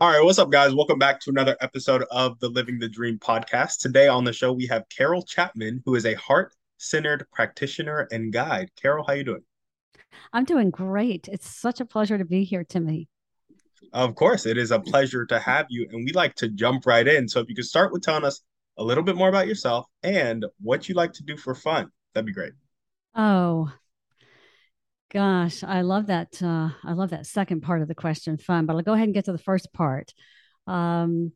All right, what's up, guys? Welcome back to another episode of the Living the Dream podcast. Today on the show, we have Carol Chapman, who is a heart-centered practitioner and guide. Carol, how you doing? I'm doing great. It's such a pleasure to be here, Timmy. Of course, it is a pleasure to have you, and we like to jump right in. So, if you could start with telling us a little bit more about yourself and what you like to do for fun, that'd be great. Oh, Gosh, I love that. Uh, I love that second part of the question, fun. But I'll go ahead and get to the first part. Um,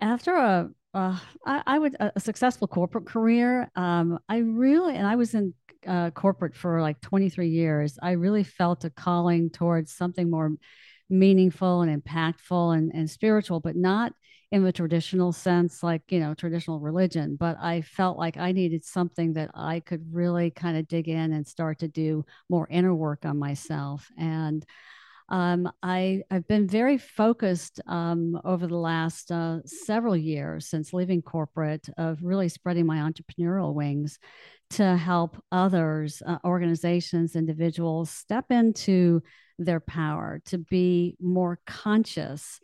after a, uh, I, I, would a successful corporate career. Um, I really, and I was in uh, corporate for like 23 years. I really felt a calling towards something more meaningful and impactful and, and spiritual, but not in the traditional sense, like, you know, traditional religion. But I felt like I needed something that I could really kind of dig in and start to do more inner work on myself. And um, I, I've been very focused um, over the last uh, several years since leaving corporate of really spreading my entrepreneurial wings to help others, uh, organizations, individuals step into their power, to be more conscious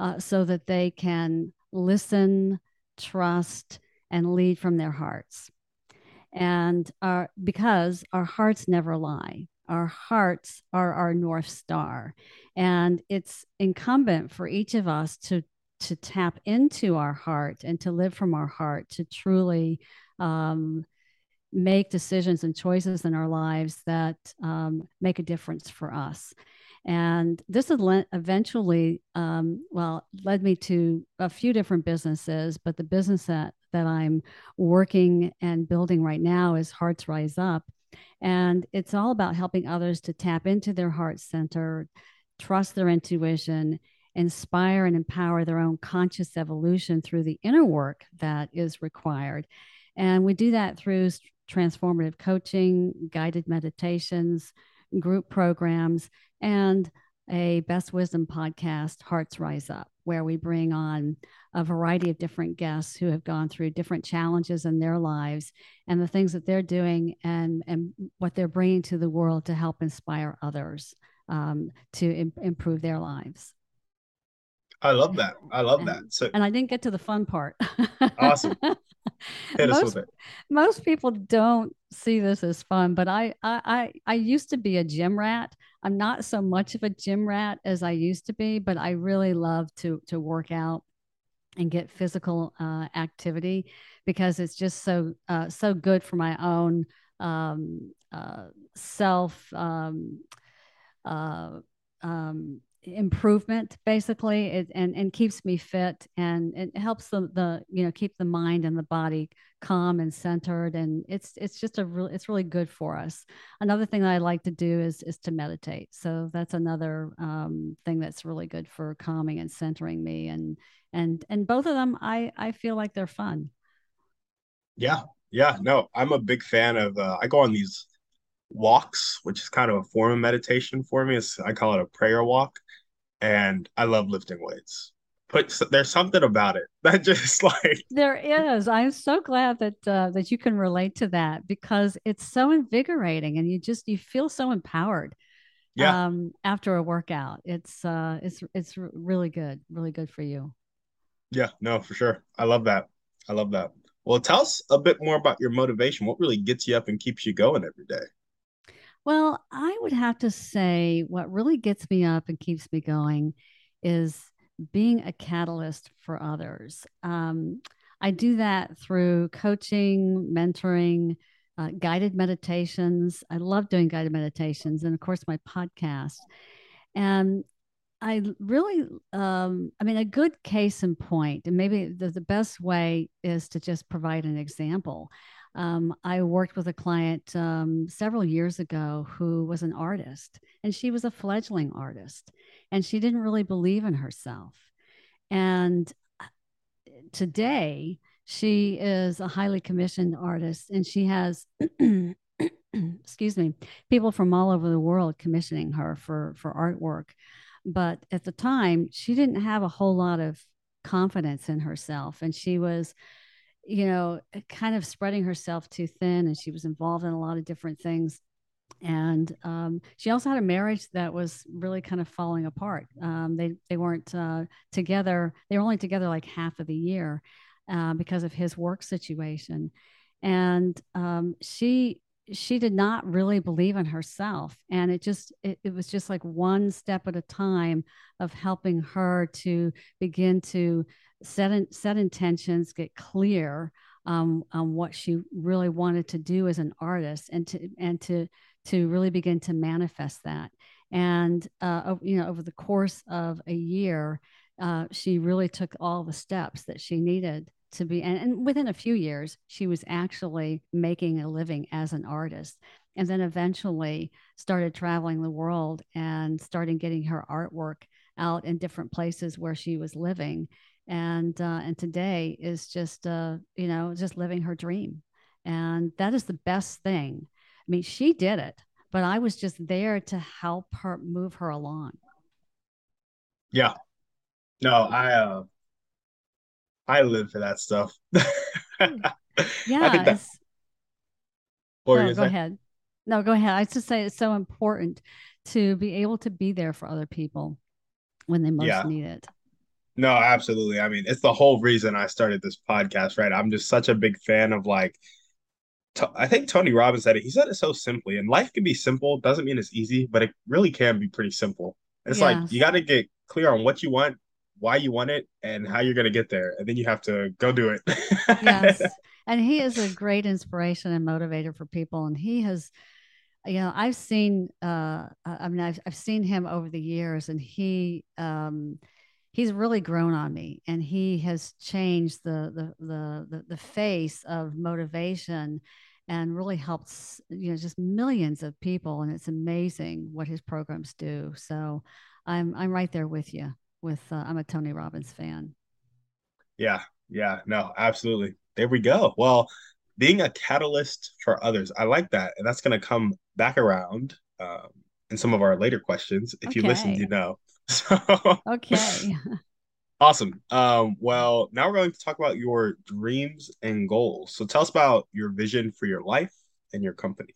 uh, so that they can listen, trust, and lead from their hearts. And our, because our hearts never lie, our hearts are our North Star. And it's incumbent for each of us to, to tap into our heart and to live from our heart to truly um, make decisions and choices in our lives that um, make a difference for us. And this eventually, um, well, led me to a few different businesses, but the business that, that I'm working and building right now is Hearts Rise Up. And it's all about helping others to tap into their heart center, trust their intuition, inspire and empower their own conscious evolution through the inner work that is required. And we do that through transformative coaching, guided meditations, group programs, and a Best Wisdom podcast, Hearts Rise Up, where we bring on a variety of different guests who have gone through different challenges in their lives and the things that they're doing and, and what they're bringing to the world to help inspire others um, to Im- improve their lives. I love that. I love and, that. So, and I didn't get to the fun part. awesome. Hit most, us with it. Most people don't see this as fun, but I, I, I, I used to be a gym rat. I'm not so much of a gym rat as I used to be, but I really love to to work out and get physical uh, activity because it's just so uh, so good for my own um, uh, self um, uh, um, improvement basically it, and and keeps me fit and it helps the the you know keep the mind and the body calm and centered and it's it's just a real it's really good for us. Another thing that i like to do is is to meditate. So that's another um, thing that's really good for calming and centering me and and and both of them i i feel like they're fun. Yeah. Yeah. No i'm a big fan of uh, i go on these walks, which is kind of a form of meditation for me. It's, I call it a prayer walk and I love lifting weights. But there's something about it that just like there is. I'm so glad that uh, that you can relate to that because it's so invigorating and you just you feel so empowered. Yeah. Um, after a workout, it's uh, it's it's really good, really good for you. Yeah, no, for sure. I love that. I love that. Well, tell us a bit more about your motivation. What really gets you up and keeps you going every day? Well, I would have to say what really gets me up and keeps me going is being a catalyst for others. Um, I do that through coaching, mentoring, uh, guided meditations. I love doing guided meditations, and of course, my podcast. And I really, um, I mean, a good case in point, and maybe the, the best way is to just provide an example. Um, I worked with a client um, several years ago who was an artist, and she was a fledgling artist, and she didn't really believe in herself. And uh, today, she is a highly commissioned artist and she has excuse me people from all over the world commissioning her for for artwork but at the time she didn't have a whole lot of confidence in herself and she was you know kind of spreading herself too thin and she was involved in a lot of different things. And um, she also had a marriage that was really kind of falling apart. Um, they they weren't uh, together they were only together like half of the year uh, because of his work situation. And um, she she did not really believe in herself and it just it, it, was just like one step at a time of helping her to begin to set in, set intentions get clear um, on what she really wanted to do as an artist and to and to to really begin to manifest that. And uh, you know over the course of a year uh, she really took all the steps that she needed to be and, and within a few years she was actually making a living as an artist and then eventually started traveling the world and starting getting her artwork out in different places where she was living and uh, and today is just uh, you know just living her dream and that is the best thing. I mean she did it but i was just there to help her move her along. Yeah. No i uh I live for that stuff. yeah. That, oh, go ahead. No, go ahead. I just say it's so important to be able to be there for other people when they most yeah. need it. No, absolutely. I mean, it's the whole reason I started this podcast, right? I'm just such a big fan of like, I think Tony Robbins said it. He said it so simply, and life can be simple. Doesn't mean it's easy, but it really can be pretty simple. It's yes. like you got to get clear on what you want, why you want it and how you're going to get there and then you have to go do it. Yes. And he is a great inspiration and motivator for people and he has you know i've seen uh i mean i've, I've seen him over the years and he um he's really grown on me and he has changed the the the the, the face of motivation and really helps you know just millions of people and it's amazing what his programs do. So i'm i'm right there with you with uh, I'm a Tony Robbins fan. Yeah, yeah, no, absolutely. There we go. Well, being a catalyst for others, I like that, and that's going to come back around um, in some of our later questions. If okay. you listen, you know. So okay. Awesome. Um, well, now we're going to talk about your dreams and goals. So tell us about your vision for your life and your company.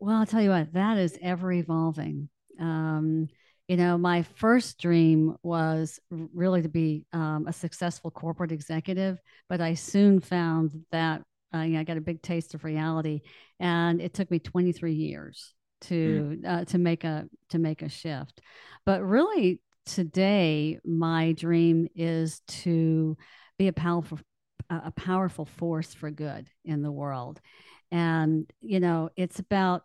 Well, I'll tell you what, that is ever evolving. Um, you know, my first dream was really to be um, a successful corporate executive, but I soon found that uh, you know, I got a big taste of reality, and it took me 23 years to mm. uh, to make a to make a shift. But really, today, my dream is to be a powerful a powerful force for good in the world, and you know, it's about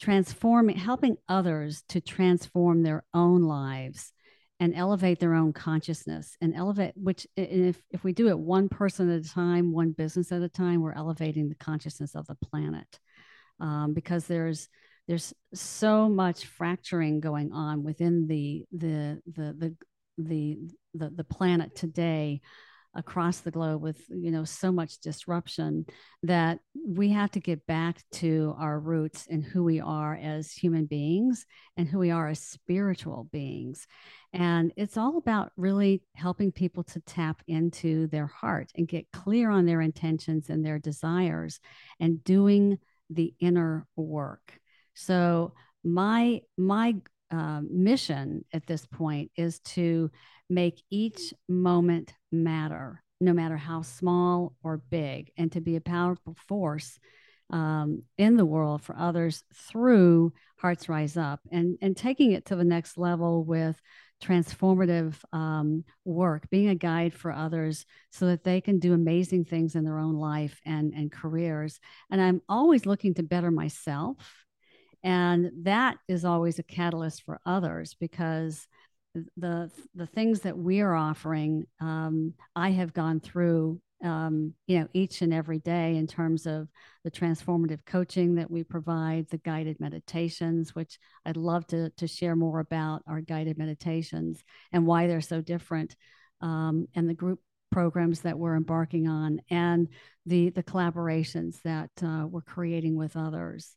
transforming, helping others to transform their own lives and elevate their own consciousness and elevate which if, if we do it one person at a time one business at a time we're elevating the consciousness of the planet. Um, because there's there's so much fracturing going on within the the the the the the, the planet today across the globe with you know so much disruption that we have to get back to our roots and who we are as human beings and who we are as spiritual beings. And it's all about really helping people to tap into their heart and get clear on their intentions and their desires and doing the inner work. So my my uh, mission at this point is to make each moment matter, no matter how small or big, and to be a powerful force um, in the world for others through Hearts Rise Up and, and taking it to the next level with transformative um, work, being a guide for others so that they can do amazing things in their own life and, and careers. And I'm always looking to better myself. And that is always a catalyst for others because the the things that we are offering um, i have gone through um, you know, each and every day in terms of the transformative coaching that we provide, the guided meditations, which I'd love to, to share more about our guided meditations and why they're so different, um, and the group programs that we're embarking on, and the the collaborations that uh, we're creating with others.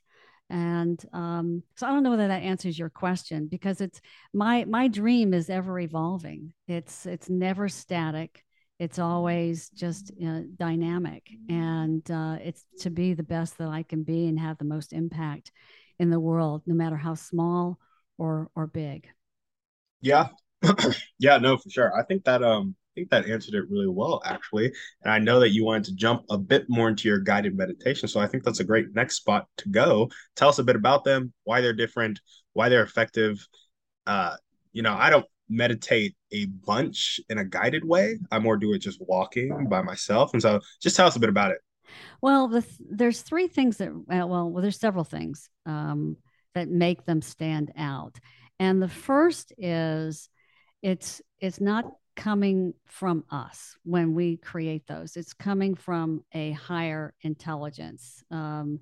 And um, so I don't know whether that answers your question because it's my my dream is ever evolving. It's it's never static. It's always just uh, dynamic. And uh, it's to be the best that i can be and have the most impact in the world no matter how small or or big. Yeah. Yeah no for sure. I think that um think that answered it really well actually and i know that you wanted to jump a bit more into your guided meditation so i think that's a great next spot to go tell us a bit about them why they're different why they're effective uh you know i don't meditate a bunch in a guided way. I more do it just walking by myself. And so just tell us a bit about it. Well, the th- there's three things that, well, well, there's several things um, that make them stand out. And the first is it's it's not coming from us when we create those. It's coming from a higher intelligence, um,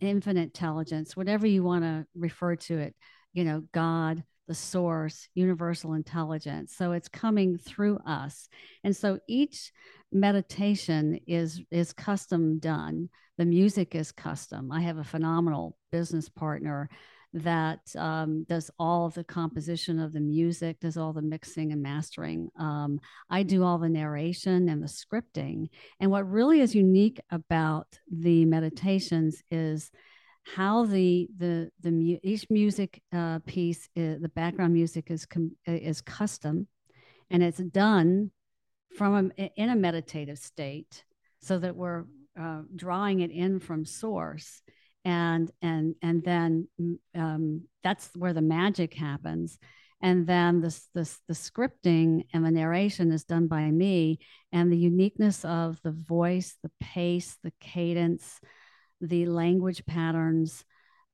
infinite intelligence, whatever you want to refer to it. You know, God, the source, universal intelligence. So it's coming through us. And so each meditation is is custom done. The music is custom. I have a phenomenal business partner that um, does all the composition of the music, does all the mixing and mastering. Um, I do all the narration and the scripting. And what really is unique about the meditations is how the the the each music uh, piece is, uh, the background music is com- uh, is custom and it's done from a, in a meditative state so that we're uh, drawing it in from source and and and then um, that's where the magic happens. And then this the scripting and the narration is done by me and the uniqueness of the voice the pace the cadence the language patterns,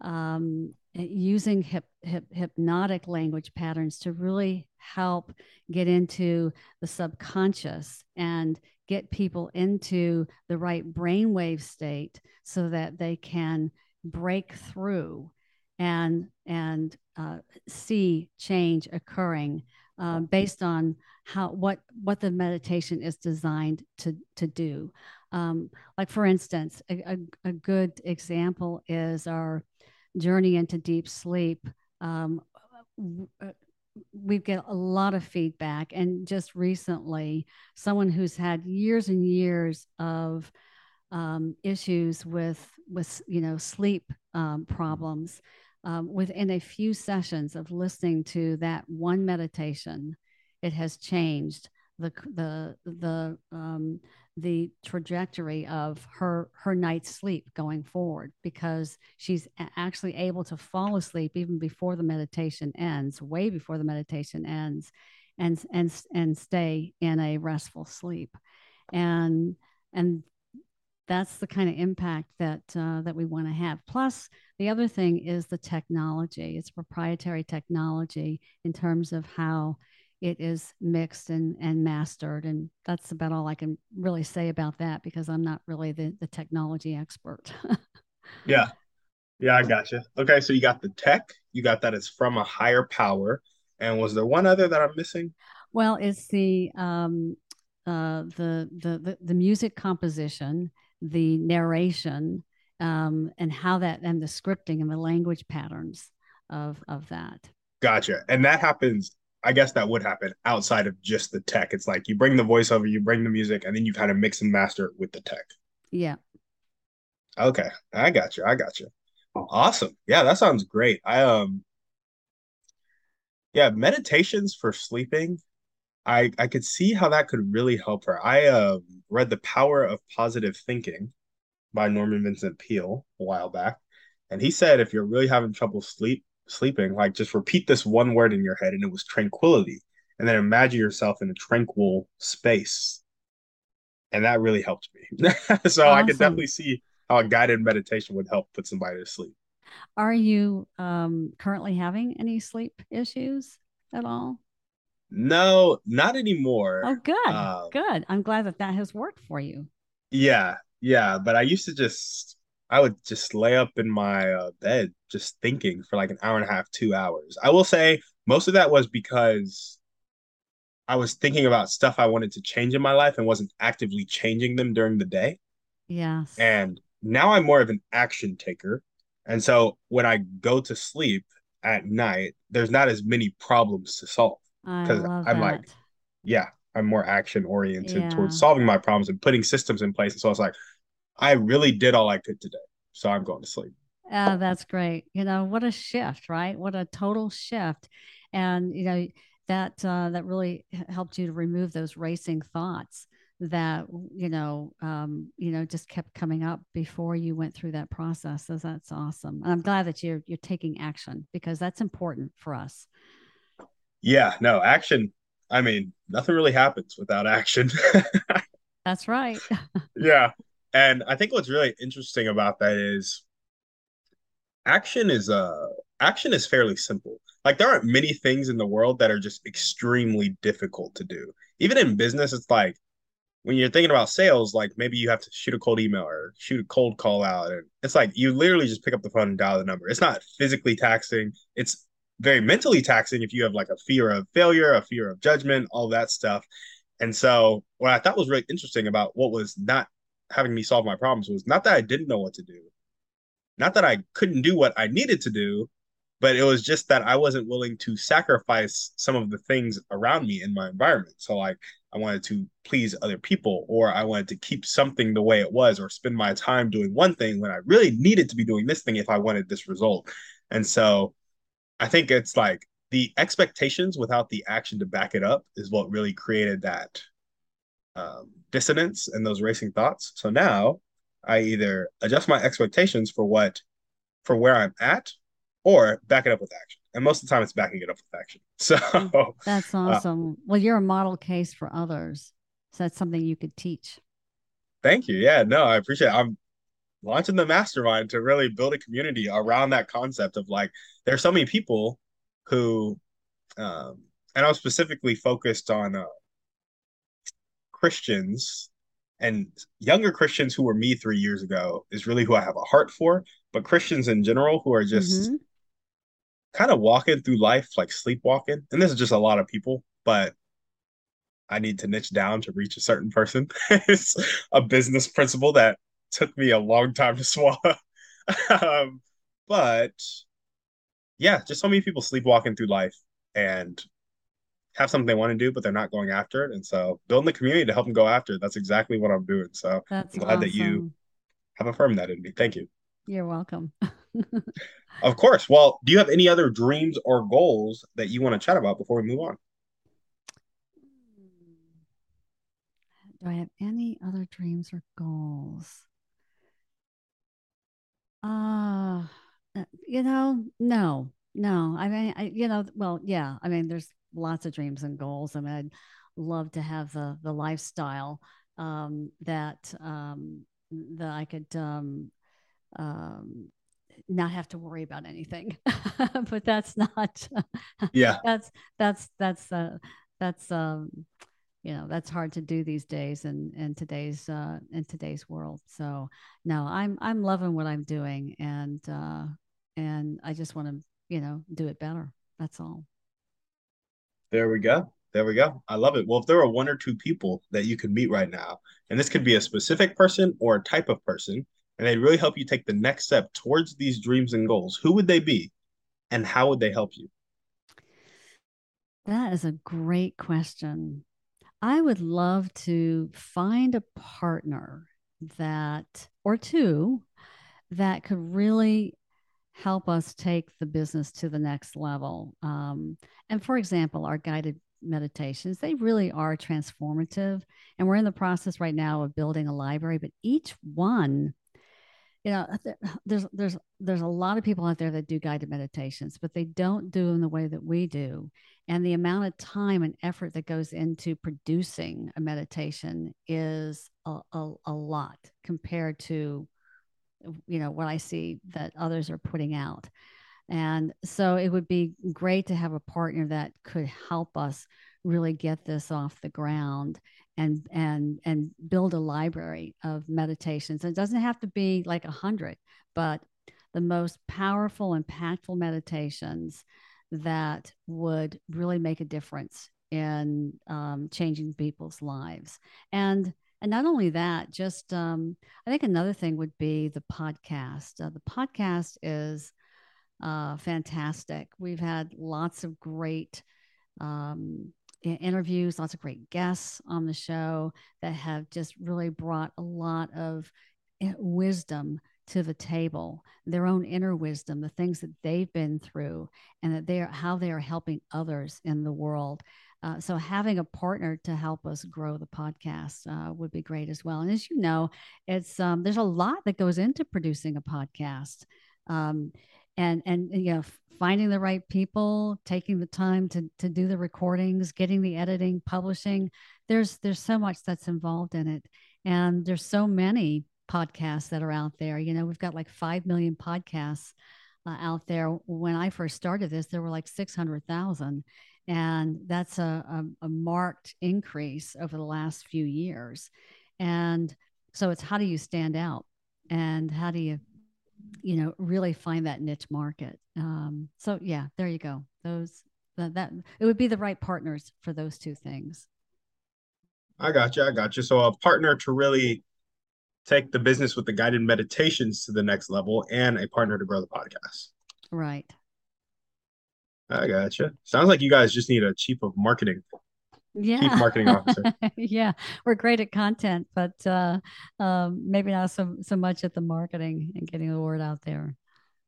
um, using hip, hip, hypnotic language patterns to really help get into the subconscious. And get people into the right brainwave state so that they can break through and and uh, see change occurring uh, based on how what what the meditation is designed to to do um, like, for instance, a, a, a, good example is our journey into deep sleep. Um, uh, we get a lot of feedback, and just recently, someone who's had years and years of um, issues with with you know sleep um, problems. Um, within a few sessions of listening to that one meditation, it has changed the the the um, the trajectory of her her night's sleep going forward because she's actually able to fall asleep even before the meditation ends way before the meditation ends and and and stay in a restful sleep. And and that's the kind of impact that uh, that we want to have. Plus the other thing is the technology. It's proprietary technology in terms of how it is mixed and, and mastered. And that's about all I can really say about that because I'm not really the, the technology expert. yeah. Yeah, I gotcha. Okay, so you got the tech, you got that it's from a higher power. And was there one other that I'm missing? Well, it's the um uh the the the, the music composition, the narration, um, and how that and the scripting and the language patterns of of that. Gotcha. And that happens I guess that would happen outside of just the tech. It's like you bring the voiceover, you bring the music, and then you kind of mix and master it with the tech. Yeah. Okay, I got you. I got you. Awesome. Yeah, that sounds great. I um yeah, meditations for sleeping. I I could see how that could really help her. I uh, read The Power of Positive Thinking by Norman Vincent Peale a while back, and he said if you're really having trouble sleep sleeping, like just repeat this one word in your head, and it was tranquility. And then imagine yourself in a tranquil space. And that really helped me. so awesome. I can definitely see how a guided meditation would help put somebody to sleep. Are you um, currently having any sleep issues at all? No, not anymore. Oh, good. Um, good. I'm glad that that has worked for you. Yeah. Yeah. But I used to just, I would just lay up in my uh, bed just thinking for like an hour and a half, two hours. I will say most of that was because I was thinking about stuff I wanted to change in my life and wasn't actively changing them during the day. Yes. And now I'm more of an action taker. And so when I go to sleep at night, there's not as many problems to solve because I'm that. like, yeah, I'm more action oriented yeah. towards solving my problems and putting systems in place. And so I was like, I really did all I could today. So I'm going to sleep. Oh, that's great. You know, what a shift, right? What a total shift. And, you know, that uh, that really helped you to remove those racing thoughts that you know um, you know just kept coming up before you went through that process so that's awesome and i'm glad that you're you're taking action because that's important for us yeah no action i mean nothing really happens without action that's right yeah and i think what's really interesting about that is action is uh action is fairly simple. Like there aren't many things in the world that are just extremely difficult to do. Even in business it's like when you're thinking about sales like maybe you have to shoot a cold email or shoot a cold call out and it's like you literally just pick up the phone and dial the number. It's not physically taxing. It's very mentally taxing if you have like a fear of failure a fear of judgment all that stuff. And so what i thought was really interesting about what was not having me solve my problems was not that i didn't know what to do not that I couldn't do what I needed to do, but it was just that I wasn't willing to sacrifice some of the things around me in my environment. So like I wanted to please other people or I wanted to keep something the way it was or spend my time doing one thing when I really needed to be doing this thing if I wanted this result. And so I think it's like the expectations without the action to back it up is what really created that um, dissonance and those racing thoughts. So now I either adjust my expectations for what for where I'm at or back it up with action. And most of the time it's backing it up with action. So that's uh, awesome. Uh, well, you're a model case for others. So that's something you could teach. Thank you. Yeah, no, I appreciate it. I'm launching the mastermind to really build a community around that concept of like there's so many people who um and I was specifically focused on uh, Christians and younger Christians who were me three years ago is really who I have a heart for. But Christians in general who are just mm-hmm. kind of walking through life like sleepwalking, and this is just a lot of people, but I need to niche down to reach a certain person. it's a business principle that took me a long time to swallow. um, but yeah, just so many people sleepwalking through life and have something they want to do, but they're not going after it. And so building the community to help them go after it, that's exactly what I'm doing. So that's I'm glad awesome. that you have affirmed that in me. Thank you. You're welcome. of course. Well, do you have any other dreams or goals that you want to chat about before we move on? Do I have any other dreams or goals? Uh, uh you know, no, no. I mean, I, you know, well, yeah. I mean, there's lots of dreams and goals. I mean, I'd love to have the the lifestyle um, that um, that I could um, um, not have to worry about anything. but that's not. yeah. That's that's that's uh, that's um, you know that's hard to do these days in in today's uh, in today's world. So no, I'm I'm loving what I'm doing, and uh, and I just want to you know do it better. That's all. There we go. There we go. I love it. Well, if there are one or two people that you could meet right now, and this could be a specific person or a type of person, and they'd really help you take the next step towards these dreams and goals, who would they be and how would they help you? That is a great question. I would love to find a partner that, or two, that could really help us take the business to the next level. Um, and for example, our guided meditations, they really are transformative. And we're in the process right now of building a library, but each one, you know, there's there's there's a lot of people out there that do guided meditations, but they don't do them the way that we do. And the amount of time and effort that goes into producing a meditation is a, a, a lot compared to you know what i see that others are putting out and so it would be great to have a partner that could help us really get this off the ground and and and build a library of meditations. It doesn't have to be like a hundred, but the most powerful, impactful meditations that would really make a difference in um, changing people's lives. And and not only that, just um, I think another thing would be the podcast. Uh, the podcast is uh, fantastic. We've had lots of great um, interviews, lots of great guests on the show that have just really brought a lot of eh, wisdom to the table, their own inner wisdom, the things that they've been through, and that they are how they are helping others in the world. Uh, so having a partner to help us grow the podcast uh, would be great as well. And as you know, it's um, there's a lot that goes into producing a podcast. Um, and and you know finding the right people taking the time to to do the recordings getting the editing publishing there's there's so much that's involved in it and there's so many podcasts that are out there you know we've got like 5 million podcasts uh, out there when i first started this there were like 600000 and that's a, a, a marked increase over the last few years. And so it's how do you stand out? And how do you you know really find that niche market? Um, so yeah there you go. Those that, that it would be the right partners for those two things. I got you i got you so a partner to really take the business with the guided meditations to the next level and a partner to grow the podcast. Right i got you sounds like you guys just need a chief of marketing yeah. chief marketing officer. yeah, we're great at content, but uh, um, maybe not so so much at the marketing and getting the word out there.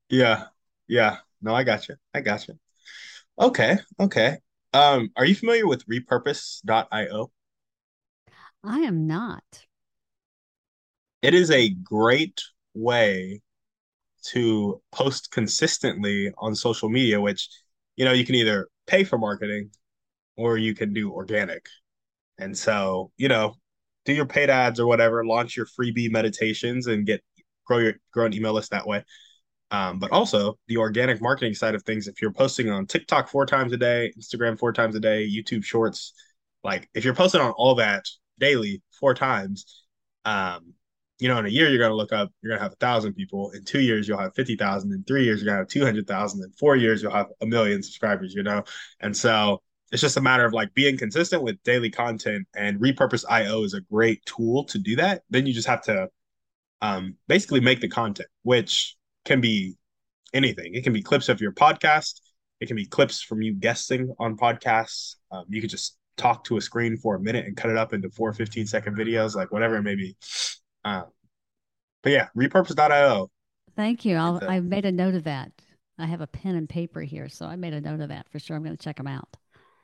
Yeah, yeah. No, I got you. I got you. Okay, okay. Um, are you familiar with repurpose.io? I am not. It is a great way to post consistently on social media, which you know you can either pay for marketing or you can do organic. And so, you know, do your paid ads or whatever, launch your freebie meditations and get grow your grow an email list that way. Um, but also the organic marketing side of things, if you're posting on TikTok four times a day, Instagram four times a day, YouTube shorts, like if you're posting on all that daily four times, um, you know, in a year you're gonna look up, you're gonna have a thousand people. In two years, you'll have fifty thousand. In three years, you're gonna have two hundred thousand. In four years, you'll have a million subscribers. You know, and so it's just a matter of like being consistent with daily content and repurpose io is a great tool to do that then you just have to um, basically make the content which can be anything it can be clips of your podcast it can be clips from you guesting on podcasts um, you could just talk to a screen for a minute and cut it up into four 15 second videos like whatever it may be um, but yeah repurpose.io thank you I'll, i've made a note of that i have a pen and paper here so i made a note of that for sure i'm going to check them out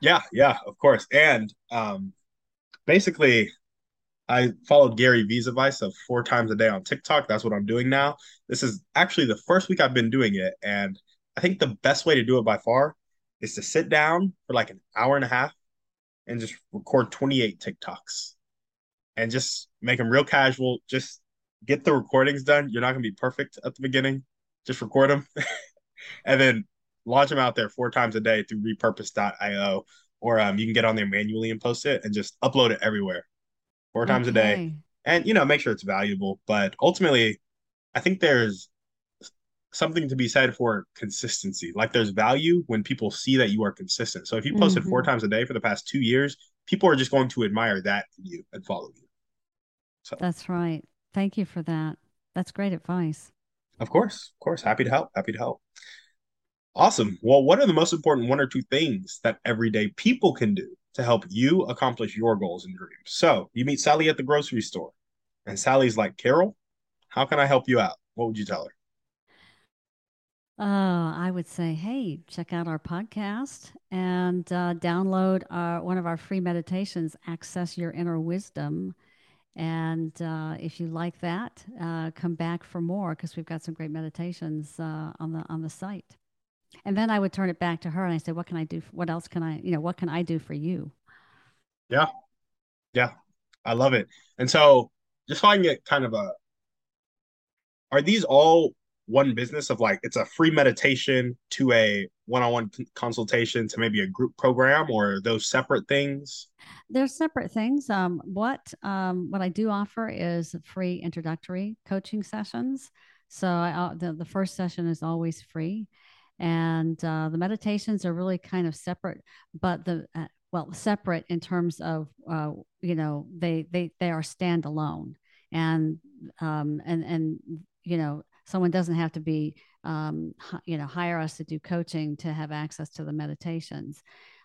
yeah, yeah, of course. And um, basically, I followed Gary Vee's advice of four times a day on TikTok. That's what I'm doing now. This is actually the first week I've been doing it. And I think the best way to do it by far is to sit down for like an hour and a half and just record 28 TikToks and just make them real casual. Just get the recordings done. You're not going to be perfect at the beginning. Just record them and then launch them out there four times a day through repurpose.io, or um, you can get on there manually and post it and just upload it everywhere four times okay. a day. And, you know, make sure it's valuable. But ultimately, I think there's something to be said for consistency. Like there's value when people see that you are consistent. So if you posted mm-hmm. four times a day for the past two years, people are just going to admire that in you and follow you. So that's right. Thank you for that. That's great advice. Of course, of course. Happy to help. Happy to help. Awesome. Well, what are the most important one or two things that everyday people can do to help you accomplish your goals and dreams? So you meet Sally at the grocery store, and Sally's like, Carol, how can I help you out? What would you tell her? Uh, I would say, hey, check out our podcast and uh, download our, one of our free meditations, Access Your Inner Wisdom. And uh, if you like that, uh, come back for more because we've got some great meditations uh, on the on the site. And then I would turn it back to her and I said, what can I do? What else can I, you know, what can I do for you? Yeah. Yeah. I love it. And so just so I can get kind of a, are these all one business of like, it's a free meditation to a one-on-one consultation to maybe a group program or those separate things? They're separate things. Um, what um, what I do offer is free introductory coaching sessions. So I, uh, the the first session is always free, and uh, the meditations are really kind of separate, but the uh, well separate in terms of uh, you know they they they are standalone, and um, and and you know someone doesn't have to be um, you know hire us to do coaching to have access to the meditations.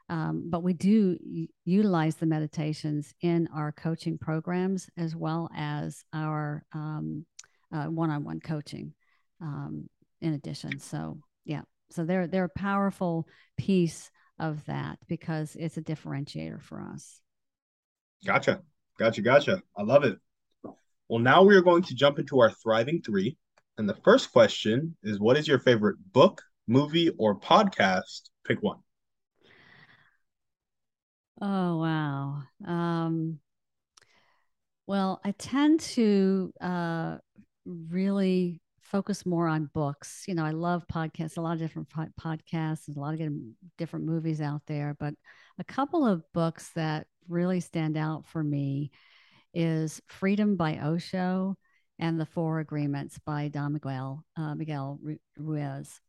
Um, but we do utilize the meditations in our coaching programs as well as our um, uh, one-on-one coaching um, in addition. So yeah. So they're they're a powerful piece of that because it's a differentiator for us. Gotcha. Gotcha gotcha. I love it. Well now we are going to jump into our thriving three and the first question is what is your favorite book movie or podcast pick one oh wow um well i tend to uh really focus more on books. You know, I love podcasts, a lot of different po- podcasts, and a lot of different movies out there. But a couple of books that really stand out for me is Freedom by Osho and The Four Agreements by Don Miguel uh, Miguel Ruiz.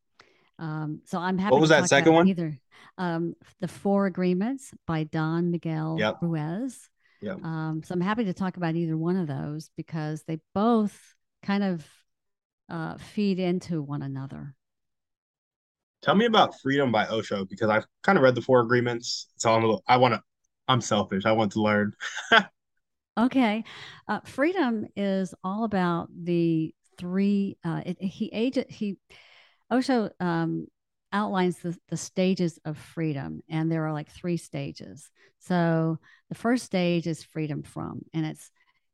Um, so I'm happy. What was that second one? Either um, The Four Agreements by Don Miguel yep. Ruiz. Yeah. Um, so I'm happy to talk about either one of those because they both kind of uh, feed into one another. Tell me about Freedom by Osho because I've kind of read the four agreements. So I'm, I want to, I'm selfish. I want to learn. okay. Uh, freedom is all about the three, uh, it, he aged, he, Osho um, outlines the, the stages of freedom, and there are like three stages. So the first stage is freedom from, and it's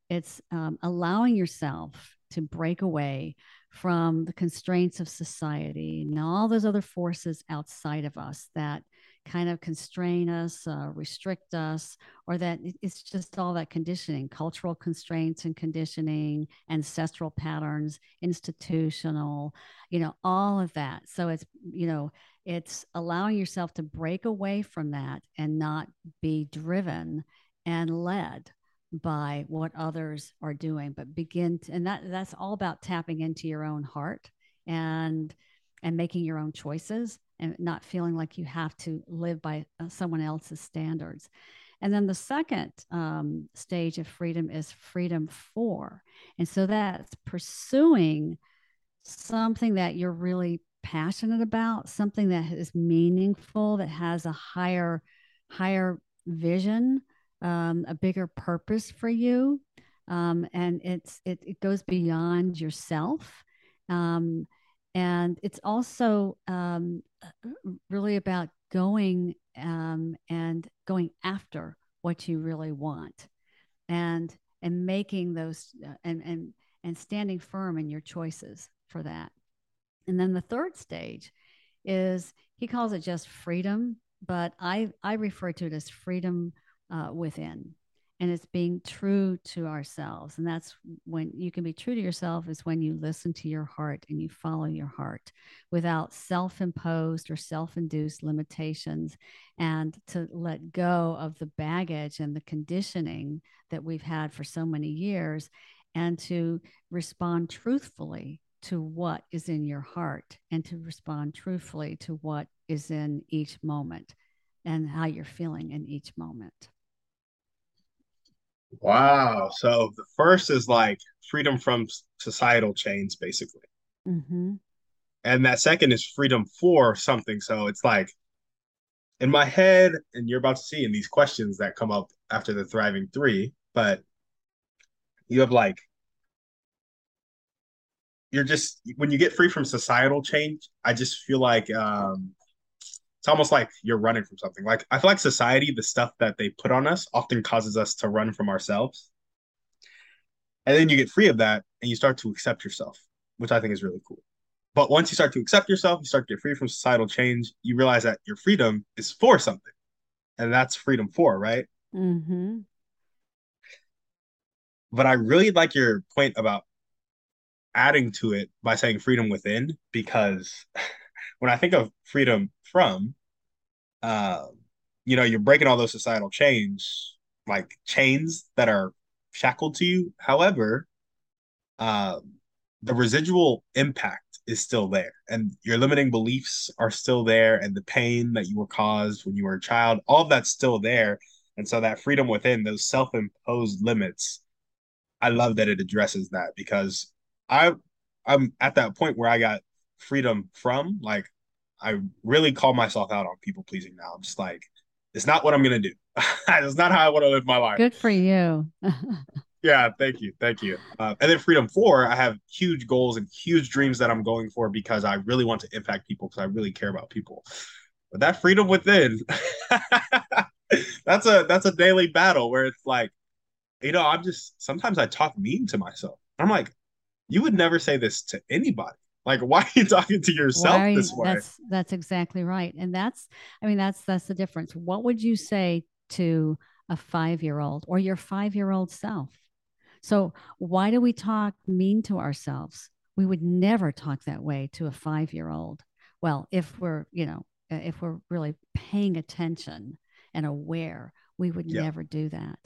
it's um, allowing yourself to break away from the constraints of society and all those other forces outside of us that kind of constrain us, uh, restrict us, or that it's just all that conditioning, cultural constraints and conditioning, ancestral patterns, institutional, you know, all of that. So it's, you know, it's allowing yourself to break away from that and not be driven and led by what others are doing but begin to, and that that's all about tapping into your own heart and and making your own choices and not feeling like you have to live by uh, someone else's standards. And then the second um, stage of freedom is freedom for. And so that's pursuing something that you're really passionate about something that is meaningful that has a higher higher vision um, a bigger purpose for you. Um, and it's it, it goes beyond yourself. Um, and it's also um, really about going um, and going after what you really want and and making those uh, and and and standing firm in your choices for that. And then the third stage is he calls it just freedom but i i refer to it as freedom uh, within and it's being true to ourselves and that's when you can be true to yourself is when you listen to your heart and you follow your heart without self-imposed or self-induced limitations and to let go of the baggage and the conditioning that we've had for so many years and to respond truthfully to what is in your heart and to respond truthfully to what is in each moment and how you're feeling in each moment. Wow. So the first is like freedom from societal chains, basically. Mm-hmm. And that second is freedom for something. So it's like in my head, and you're about to see in these questions that come up after the thriving three, but you have like, you're just, when you get free from societal change, I just feel like, um, it's almost like you're running from something. Like I feel like society, the stuff that they put on us often causes us to run from ourselves. And then you get free of that and you start to accept yourself, which I think is really cool. But once you start to accept yourself, you start to get free from societal change, you realize that your freedom is for something. And that's freedom for, right? Mm-hmm. But I really like your point about adding to it by saying freedom within because when I think of freedom from, uh, you know, you're breaking all those societal chains, like chains that are shackled to you. However, uh, the residual impact is still there, and your limiting beliefs are still there, and the pain that you were caused when you were a child, all that's still there. And so that freedom within those self-imposed limits, I love that it addresses that because I I'm at that point where I got freedom from like I really call myself out on people pleasing now. I'm just like, it's not what I'm gonna do. it's not how I want to live my life. Good for you. yeah, thank you, thank you. Uh, and then freedom four, I have huge goals and huge dreams that I'm going for because I really want to impact people because I really care about people. But that freedom within, that's a that's a daily battle where it's like, you know, I'm just sometimes I talk mean to myself. I'm like, you would never say this to anybody. Like, why are you talking to yourself you, this way? That's that's exactly right. And that's, I mean, that's that's the difference. What would you say to a five year old or your five year old self? So why do we talk mean to ourselves? We would never talk that way to a five year old. Well, if we're, you know, uh, if we're really paying attention and aware, we would yeah. never do that.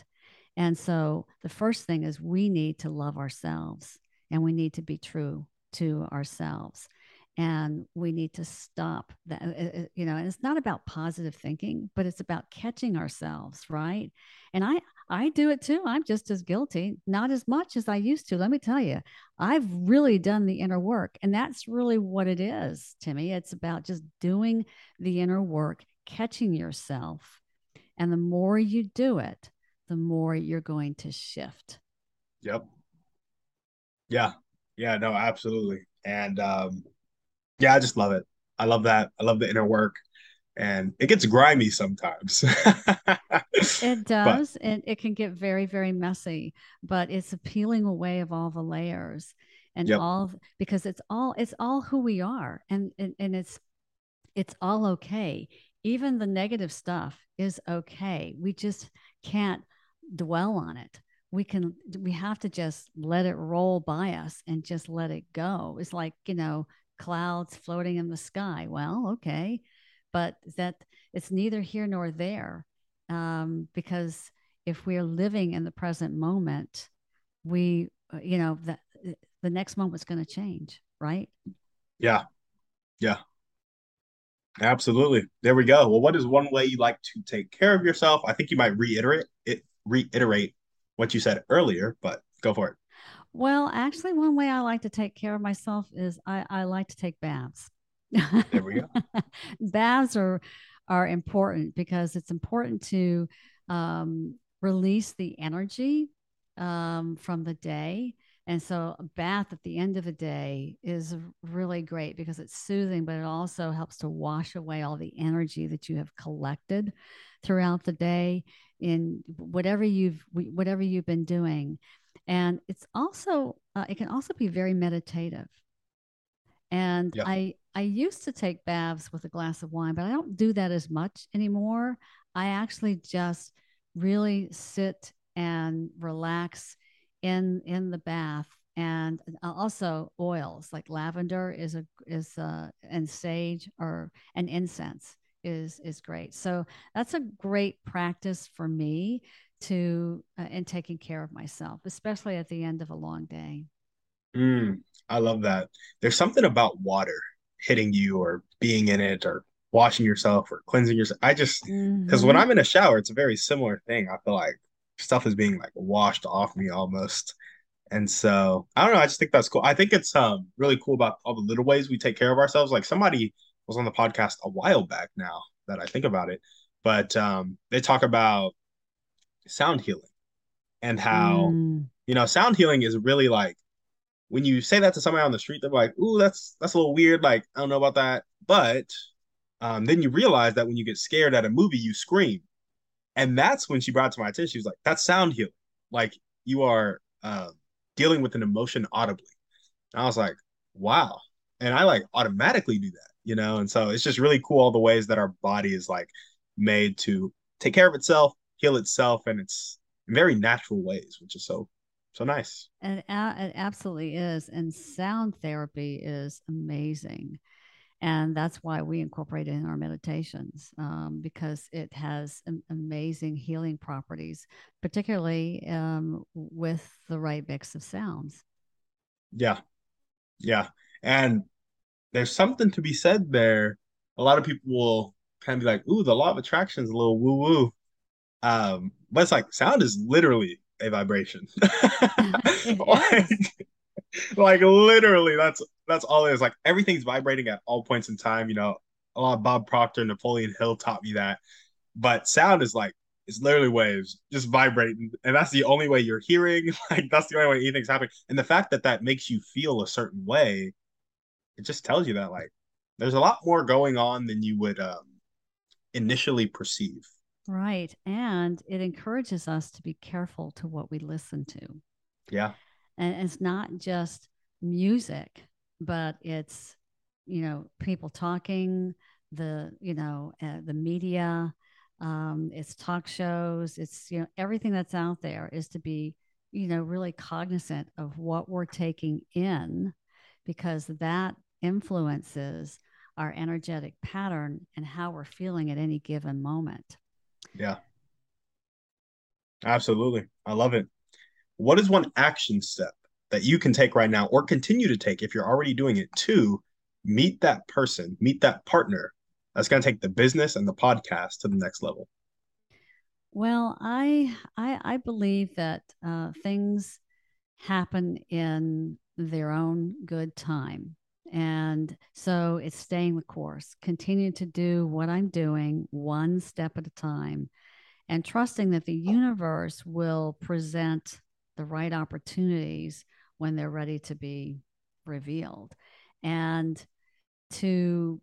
And so the first thing is we need to love ourselves and we need to be true to ourselves. And we need to stop that uh, uh, uh, you know and it's not about positive thinking but it's about catching ourselves right? And i i do it too. I'm just as guilty not as much as i used to let me tell you. I've really done the inner work and that's really what it is timmy it's about just doing the inner work catching yourself. And the more you do it the more you're going to shift. Yep. Yeah yeah, no, absolutely. And um, yeah, I just love it. I love that. I love the inner work. And it gets grimy sometimes. it does. But, and it can get very, very messy, but it's a peeling away of all the layers and yep. all because it's all it's all who we are. And, and and it's it's all okay. Even the negative stuff is okay. We just can't dwell on it we can we have to just let it roll by us and just let it go. It's like you know clouds floating in the sky. Well okay but that it's neither here nor there um, because if we're living in the present moment we uh, you know that the next moment's going to change right? Yeah. Yeah. Absolutely. There we go. Well what is one way you like to take care of yourself? I think you might reiterate it reiterate what you said earlier, but go for it. Well, actually, one way I like to take care of myself is I, I like to take baths. There we go. baths are are important because it's important to um, release the energy um, from the day. And so, a bath at the end of the day is really great because it's soothing, but it also helps to wash away all the energy that you have collected throughout the day in whatever you've whatever you've been doing. And it's also uh, it can also be very meditative. And yep. i i used to take baths with a glass of wine but i don't do that as much anymore. I actually just really sit and relax in in the bath. And also oils like lavender is a is uh and sage or an incense is is great. So that's a great practice for me to uh, in taking care of myself, especially at the end of a long day. Mm, I love that. There's something about water hitting you or being in it or washing yourself or cleansing yourself. I just because mm-hmm. when I'm in a shower, it's a very similar thing. I feel like stuff is being like washed off me almost. And so I don't know. I just think that's cool. I think it's um really cool about all the little ways we take care of ourselves. Like somebody was on the podcast a while back now that I think about it, but um, they talk about sound healing and how mm. you know sound healing is really like when you say that to somebody on the street, they're like, "Ooh, that's that's a little weird." Like, I don't know about that, but um, then you realize that when you get scared at a movie, you scream, and that's when she brought to my attention. She was like, "That's sound healing. Like you are uh, dealing with an emotion audibly." And I was like, "Wow!" And I like automatically do that you know? And so it's just really cool all the ways that our body is like made to take care of itself heal itself and it's in very natural ways which is so so nice. And it absolutely is and sound therapy is amazing. And that's why we incorporate it in our meditations um, because it has amazing healing properties particularly um, with the right mix of sounds. Yeah. Yeah. And there's something to be said there a lot of people will kind of be like ooh the law of attraction is a little woo woo um, but it's like sound is literally a vibration like, like literally that's that's all it is. Like everything's vibrating at all points in time. You know, a lot of Bob Proctor, Napoleon Hill taught me that. But sound is like it's literally waves just vibrating, and that's the only way you're hearing. Like that's the only way anything's happening. And the fact that that makes you feel a certain way, it just tells you that like there's a lot more going on than you would um, initially perceive. Right, and it encourages us to be careful to what we listen to. Yeah, and it's not just music but it's you know people talking the you know uh, the media um, it's talk shows it's you know everything that's out there is to be you know really cognizant of what we're taking in because that influences our energetic pattern and how we're feeling at any given moment yeah absolutely i love it what is one action step that you can take right now or continue to take if you're already doing it to meet that person, meet that partner that's going to take the business and the podcast to the next level? Well, I I, I believe that uh, things happen in their own good time. And so it's staying the course, continue to do what I'm doing one step at a time, and trusting that the universe will present the right opportunities when they're ready to be revealed. And to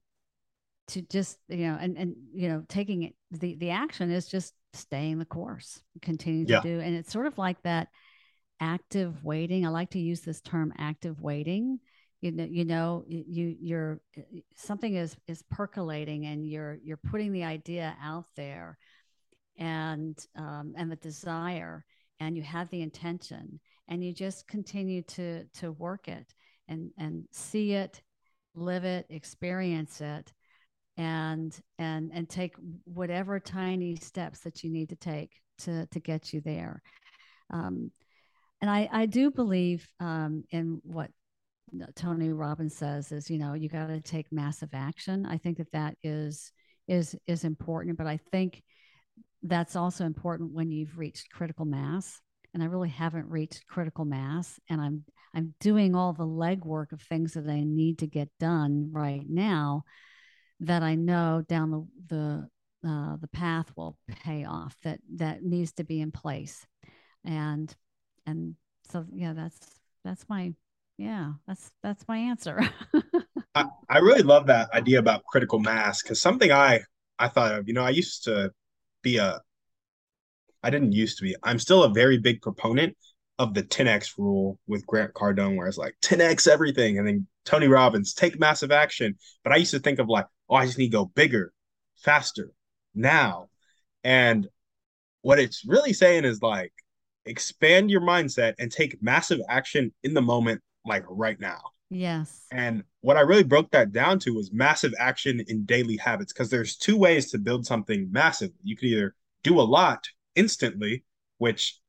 to just you know and and you know taking it the the action is just staying the course continue to yeah. do. And it's sort of like that active waiting. I like to use this term active waiting you know you know you you're something is is percolating and you're you're putting the idea out there and um, and the desire and you have the intention and you just continue to to work it and and see it live it experience it and and and take whatever tiny steps that you need to take to to get you there. Um, and i i do believe um, in what tony robbins says is you know you got to take massive action. I think that that is is is important but i think that's also important when you've reached critical mass and I really haven't reached critical mass and I'm I'm doing all the legwork of things that I need to get done right now that I know down the the uh, the path will pay off that that needs to be in place. And and so yeah that's that's my yeah that's that's my answer I, I really love that idea about critical mass because something i i thought of you know i used to be a I didn't used to be. I'm still a very big proponent of the 10x rule with Grant Cardone, where it's like 10x everything, and then Tony Robbins take massive action. But I used to think of like, oh, I just need to go bigger, faster, now. And what it's really saying is like expand your mindset and take massive action in the moment, like right now. Yes. And what I really broke that down to was massive action in daily habits because there's two ways to build something massive. You could either do a lot instantly, which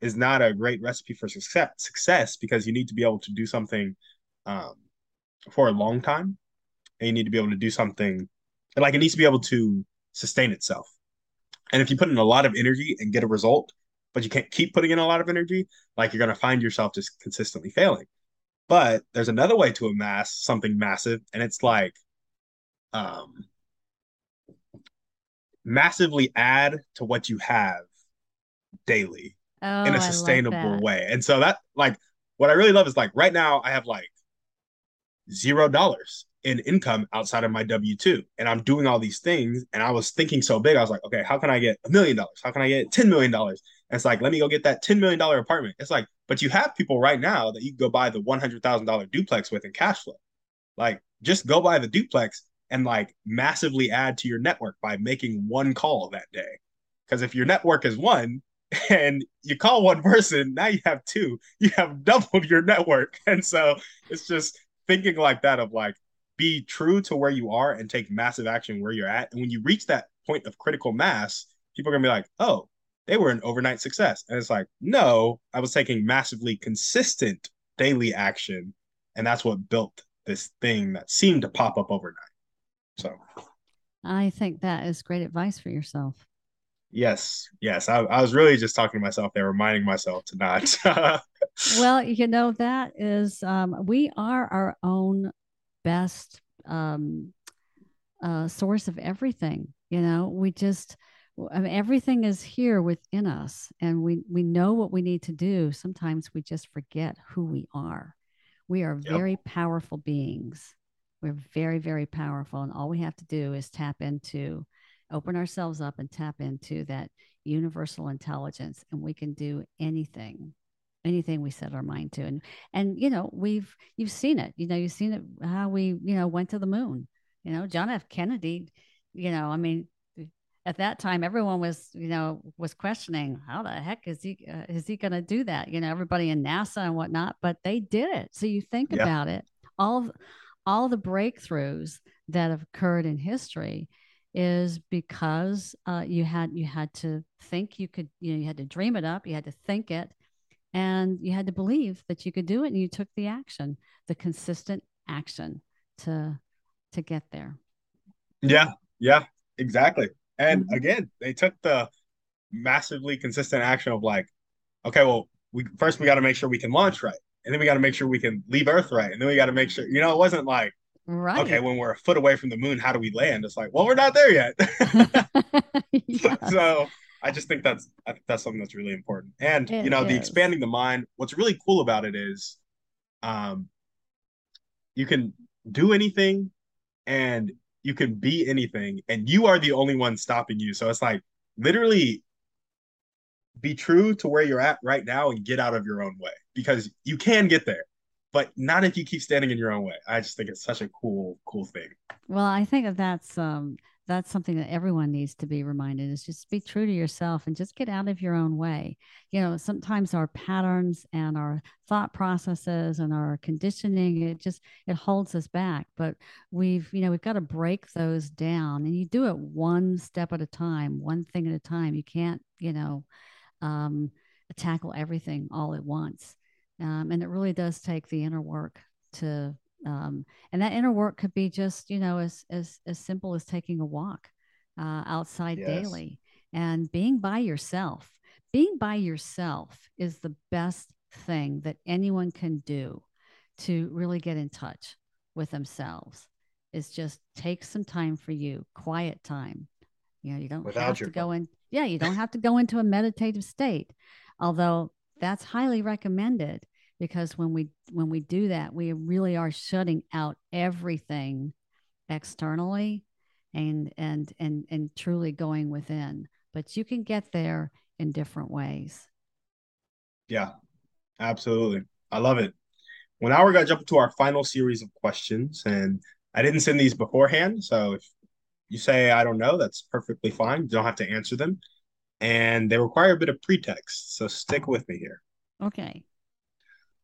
is not a great recipe for success, success because you need to be able to do something um, for a long time. And you need to be able to do something like it needs to be able to sustain itself. And if you put in a lot of energy and get a result, but you can't keep putting in a lot of energy, like you're going to find yourself just consistently failing. But there's another way to amass something massive, and it's like um, massively add to what you have daily oh, in a sustainable way. And so that like what I really love is like right now I have like zero dollars in income outside of my W 2. And I'm doing all these things. And I was thinking so big. I was like, okay, how can I get a million dollars? How can I get $10 million? It's like, let me go get that $10 million apartment. It's like, but you have people right now that you go buy the $100,000 duplex with in cash flow. Like, just go buy the duplex and like massively add to your network by making one call that day. Because if your network is one and you call one person, now you have two, you have doubled your network. And so it's just thinking like that of like, be true to where you are and take massive action where you're at. And when you reach that point of critical mass, people are gonna be like, oh, they were an overnight success. And it's like, no, I was taking massively consistent daily action. And that's what built this thing that seemed to pop up overnight. So I think that is great advice for yourself. Yes, yes. I, I was really just talking to myself there, reminding myself to not. well, you know, that is, um, we are our own best um, uh, source of everything. You know, we just, I mean, everything is here within us and we, we know what we need to do. Sometimes we just forget who we are. We are yep. very powerful beings. We're very, very powerful. And all we have to do is tap into, open ourselves up and tap into that universal intelligence. And we can do anything, anything we set our mind to. And, and, you know, we've, you've seen it, you know, you've seen it, how we, you know, went to the moon, you know, John F. Kennedy, you know, I mean, at that time everyone was you know was questioning how the heck is he uh, is he going to do that? You know everybody in nasa and whatnot but they did it. So you think yeah. about it all all the breakthroughs that have occurred in history is because uh, you had you had to think you could you know you had to dream it up you had to think it and you had to believe that you could do it and you took the action the consistent action to to get there. Yeah yeah exactly and mm-hmm. again, they took the massively consistent action of like, okay, well, we first we got to make sure we can launch right, and then we got to make sure we can leave Earth right, and then we got to make sure, you know, it wasn't like, right. okay, when we're a foot away from the moon, how do we land? It's like, well, we're not there yet. yes. So I just think that's I think that's something that's really important, and it you know, is. the expanding the mind. What's really cool about it is, um, you can do anything, and you can be anything and you are the only one stopping you. So it's like literally be true to where you're at right now and get out of your own way because you can get there but not if you keep standing in your own way. I just think it's such a cool cool thing. Well i think that that's um that's something that everyone needs to be reminded is just be true to yourself and just get out of your own way. You know sometimes our patterns and our thought processes and our conditioning it just it holds us back. But we've you know we've got to break those down and you do it one step at a time one thing at a time. You can't you know um, tackle everything all at once. Um, and it really does take the inner work to um, and that inner work could be just you know as as as simple as taking a walk uh, outside yes. daily and being by yourself. Being by yourself is the best thing that anyone can do to really get in touch with themselves is just take some time for you quiet time. You know you don't Without have to go in yeah you don't have to go into a meditative state although that's highly recommended because when we when we do that we really are shutting out everything externally and and and and truly going within. But you can get there in different ways. Yeah absolutely. I love it. Well now we're going to jump into our final series of questions and i didn't send these beforehand so if you say i don't know that's perfectly fine. You don't have to answer them. And they require a bit of pretext so stick with me here. Okay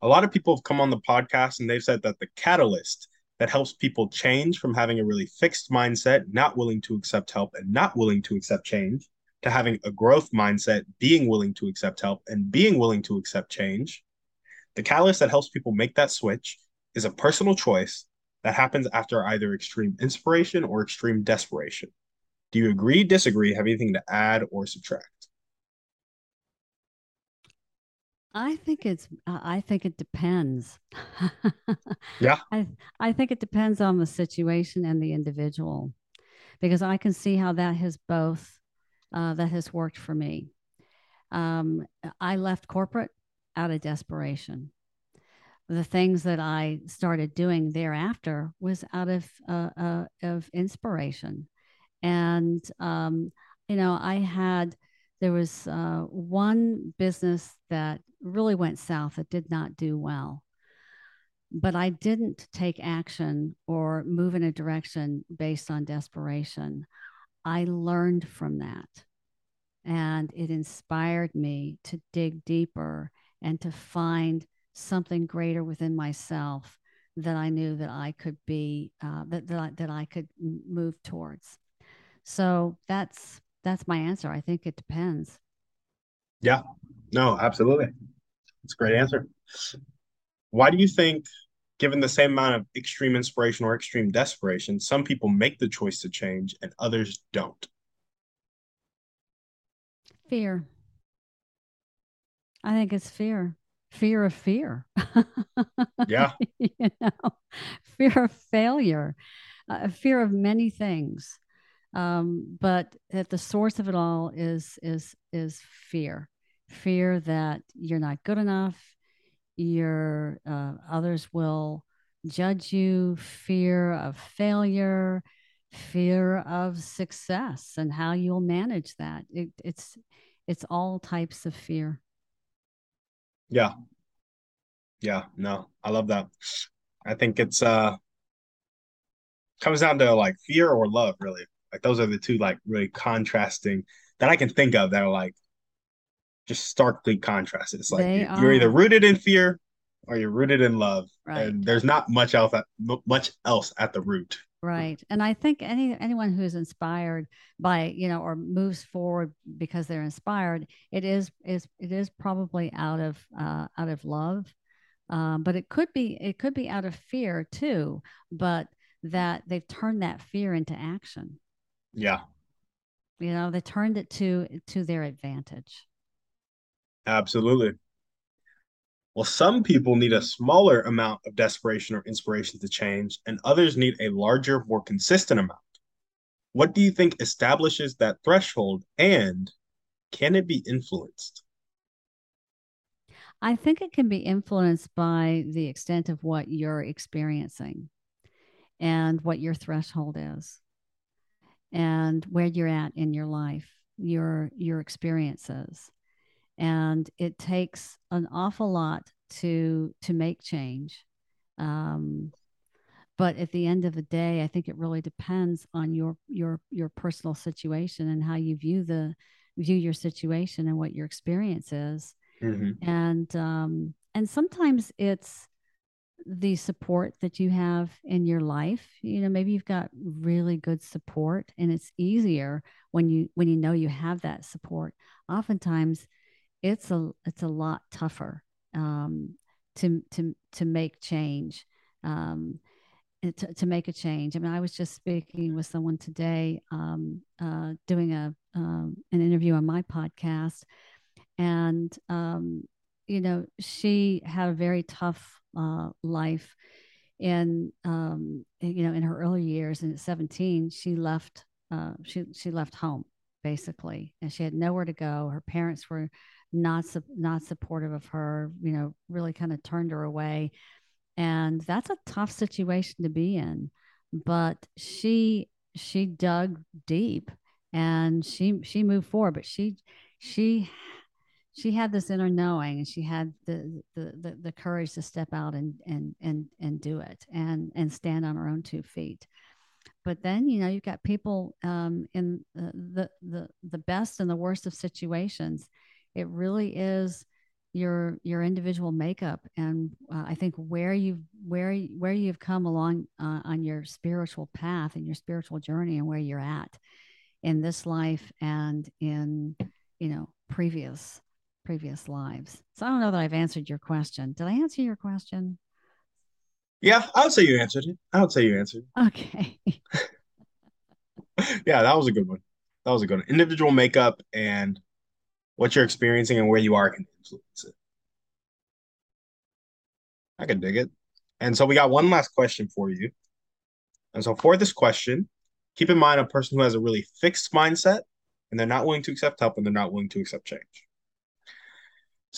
a lot of people have come on the podcast and they've said that the catalyst that helps people change from having a really fixed mindset, not willing to accept help and not willing to accept change, to having a growth mindset, being willing to accept help and being willing to accept change. The catalyst that helps people make that switch is a personal choice that happens after either extreme inspiration or extreme desperation. Do you agree, disagree, have anything to add or subtract? I think it's I think it depends. yeah. I I think it depends on the situation and the individual because I can see how that has both uh, that has worked for me. Um, I left corporate out of desperation. The things that I started doing thereafter was out of uh, uh, of inspiration, and um, you know I had there was uh, one business that really went south. It did not do well. But I didn't take action or move in a direction based on desperation. I learned from that. And it inspired me to dig deeper and to find something greater within myself that I knew that I could be uh, that that I, that I could move towards. So that's that's my answer. I think it depends. Yeah. No, absolutely. It's a great answer. Why do you think, given the same amount of extreme inspiration or extreme desperation, some people make the choice to change and others don't? Fear. I think it's fear. Fear of fear. Yeah. you know, fear of failure, uh, fear of many things. Um, but at the source of it all is is is fear, fear that you're not good enough, your uh, others will judge you, fear of failure, fear of success, and how you'll manage that. It, it's it's all types of fear. Yeah. Yeah. No, I love that. I think it's uh comes down to like fear or love, really. Like those are the two like really contrasting that I can think of that are like just starkly contrasted. It's like They you're, you're either rooted in fear or you're rooted in love, Right. and there's not much else at much else at the root. Right. And I think any anyone who is inspired by, you know, or moves forward because they're inspired, it is is it is probably out of uh out of love. Um, but it could be it could be out of fear too, but that they've turned that fear into action. Yeah, You know, they turned it to to their advantage. absolutely. Well, some people need a smaller amount of desperation or inspiration to change, and others need a larger, more consistent amount. What do you think establishes that threshold, and can it be influenced? I think it can be influenced by the extent of what you're experiencing and what your threshold is and where you're at in your life, your your experiences. And it takes an awful lot to to make change. Um, but at the end of the day, I think it really depends on your your your personal situation and how you view the view your situation and what your experience is Mhm. and um, and sometimes it's the support that you have in your life you know maybe you've got really good support and it's easier when you when you know you have that support. Oftentimes it's a it's a lot tougher um, to to to make change um, to, to make a change. I mean i was just speaking with someone today um, uh, doing a um, an interview on my podcast and um, you know she had a very tough uh, life And, um, you know in her early years and at 17 she left uh, she she left home basically and she had nowhere to go. Her parents were not su- not supportive of her you know really kind of turned her away and that's a tough situation to be in but she she dug deep and she she moved forward but she she she had this inner knowing and she had the the the, the courage to step out and and and and do it and and stand on her own two feet. But then you know you've got people um, in the, the the best and the worst of situations. It really is your your individual makeup and uh, i think where you where where you've come along uh, on your spiritual path and your spiritual journey and where you're at in this life and in you know previous previous lives so i don't know that i've answered your question did i answer your question Yeah, I would say you answered it. I would say you answered. okay. Yeah, that was a good one. That was a good one. Individual makeup and what you're experiencing and where you are can influence it. I can dig it. And so we got one last question for you. And so for this question, keep in mind a person who has a really fixed mindset and they're not willing to accept help and they're not willing to accept change.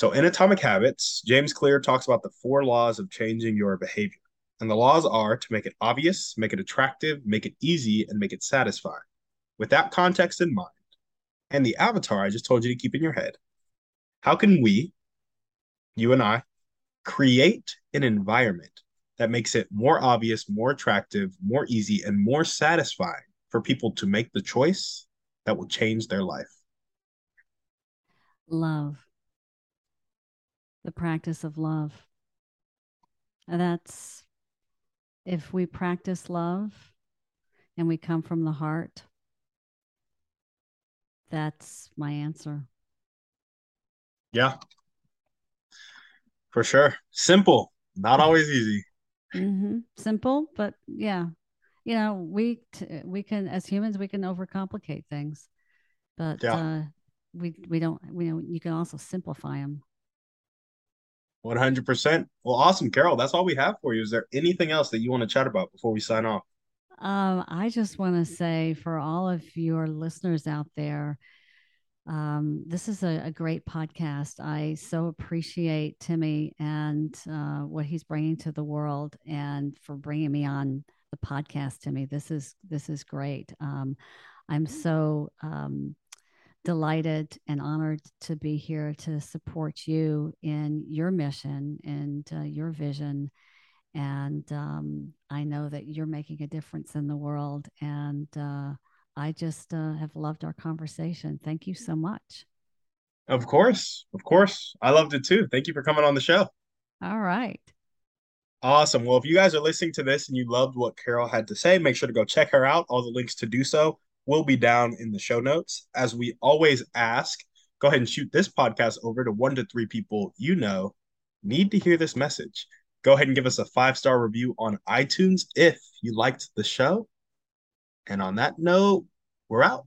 So in Atomic Habits, James Clear talks about the four laws of changing your behavior. And the laws are to make it obvious, make it attractive, make it easy, and make it satisfying. With that context in mind, and the avatar I just told you to keep in your head, how can we, you and I, create an environment that makes it more obvious, more attractive, more easy, and more satisfying for people to make the choice that will change their life? love the practice of love And that's if we practice love and we come from the heart, that's my answer. Yeah. For sure. Simple, not always easy. Mm-hmm. Simple, but yeah, you know, we t- we can as humans we can overcomplicate things, but yeah. uh, we we don't. We know you can also simplify them. One hundred percent. Well, awesome, Carol. That's all we have for you. Is there anything else that you want to chat about before we sign off? Um, I just want to say for all of your listeners out there, um, this is a, a, great podcast. I so appreciate Timmy and uh, what he's bringing to the world, and for bringing me on the podcast, Timmy. This is this is great. Um, I'm so um, delighted and honored to be here to support you in your mission and uh, your vision. And um, I know that you're making a difference in the world. And uh, I just uh, have loved our conversation. Thank you so much. Of course. Of course. I loved it too. Thank you for coming on the show. All right. Awesome. Well, if you guys are listening to this and you loved what Carol had to say, make sure to go check her out. All the links to do so will be down in the show notes. As we always ask, go ahead and shoot this podcast over to one to three people you know need to hear this message. Go ahead and give us a five star review on iTunes if you liked the show. And on that note, we're out.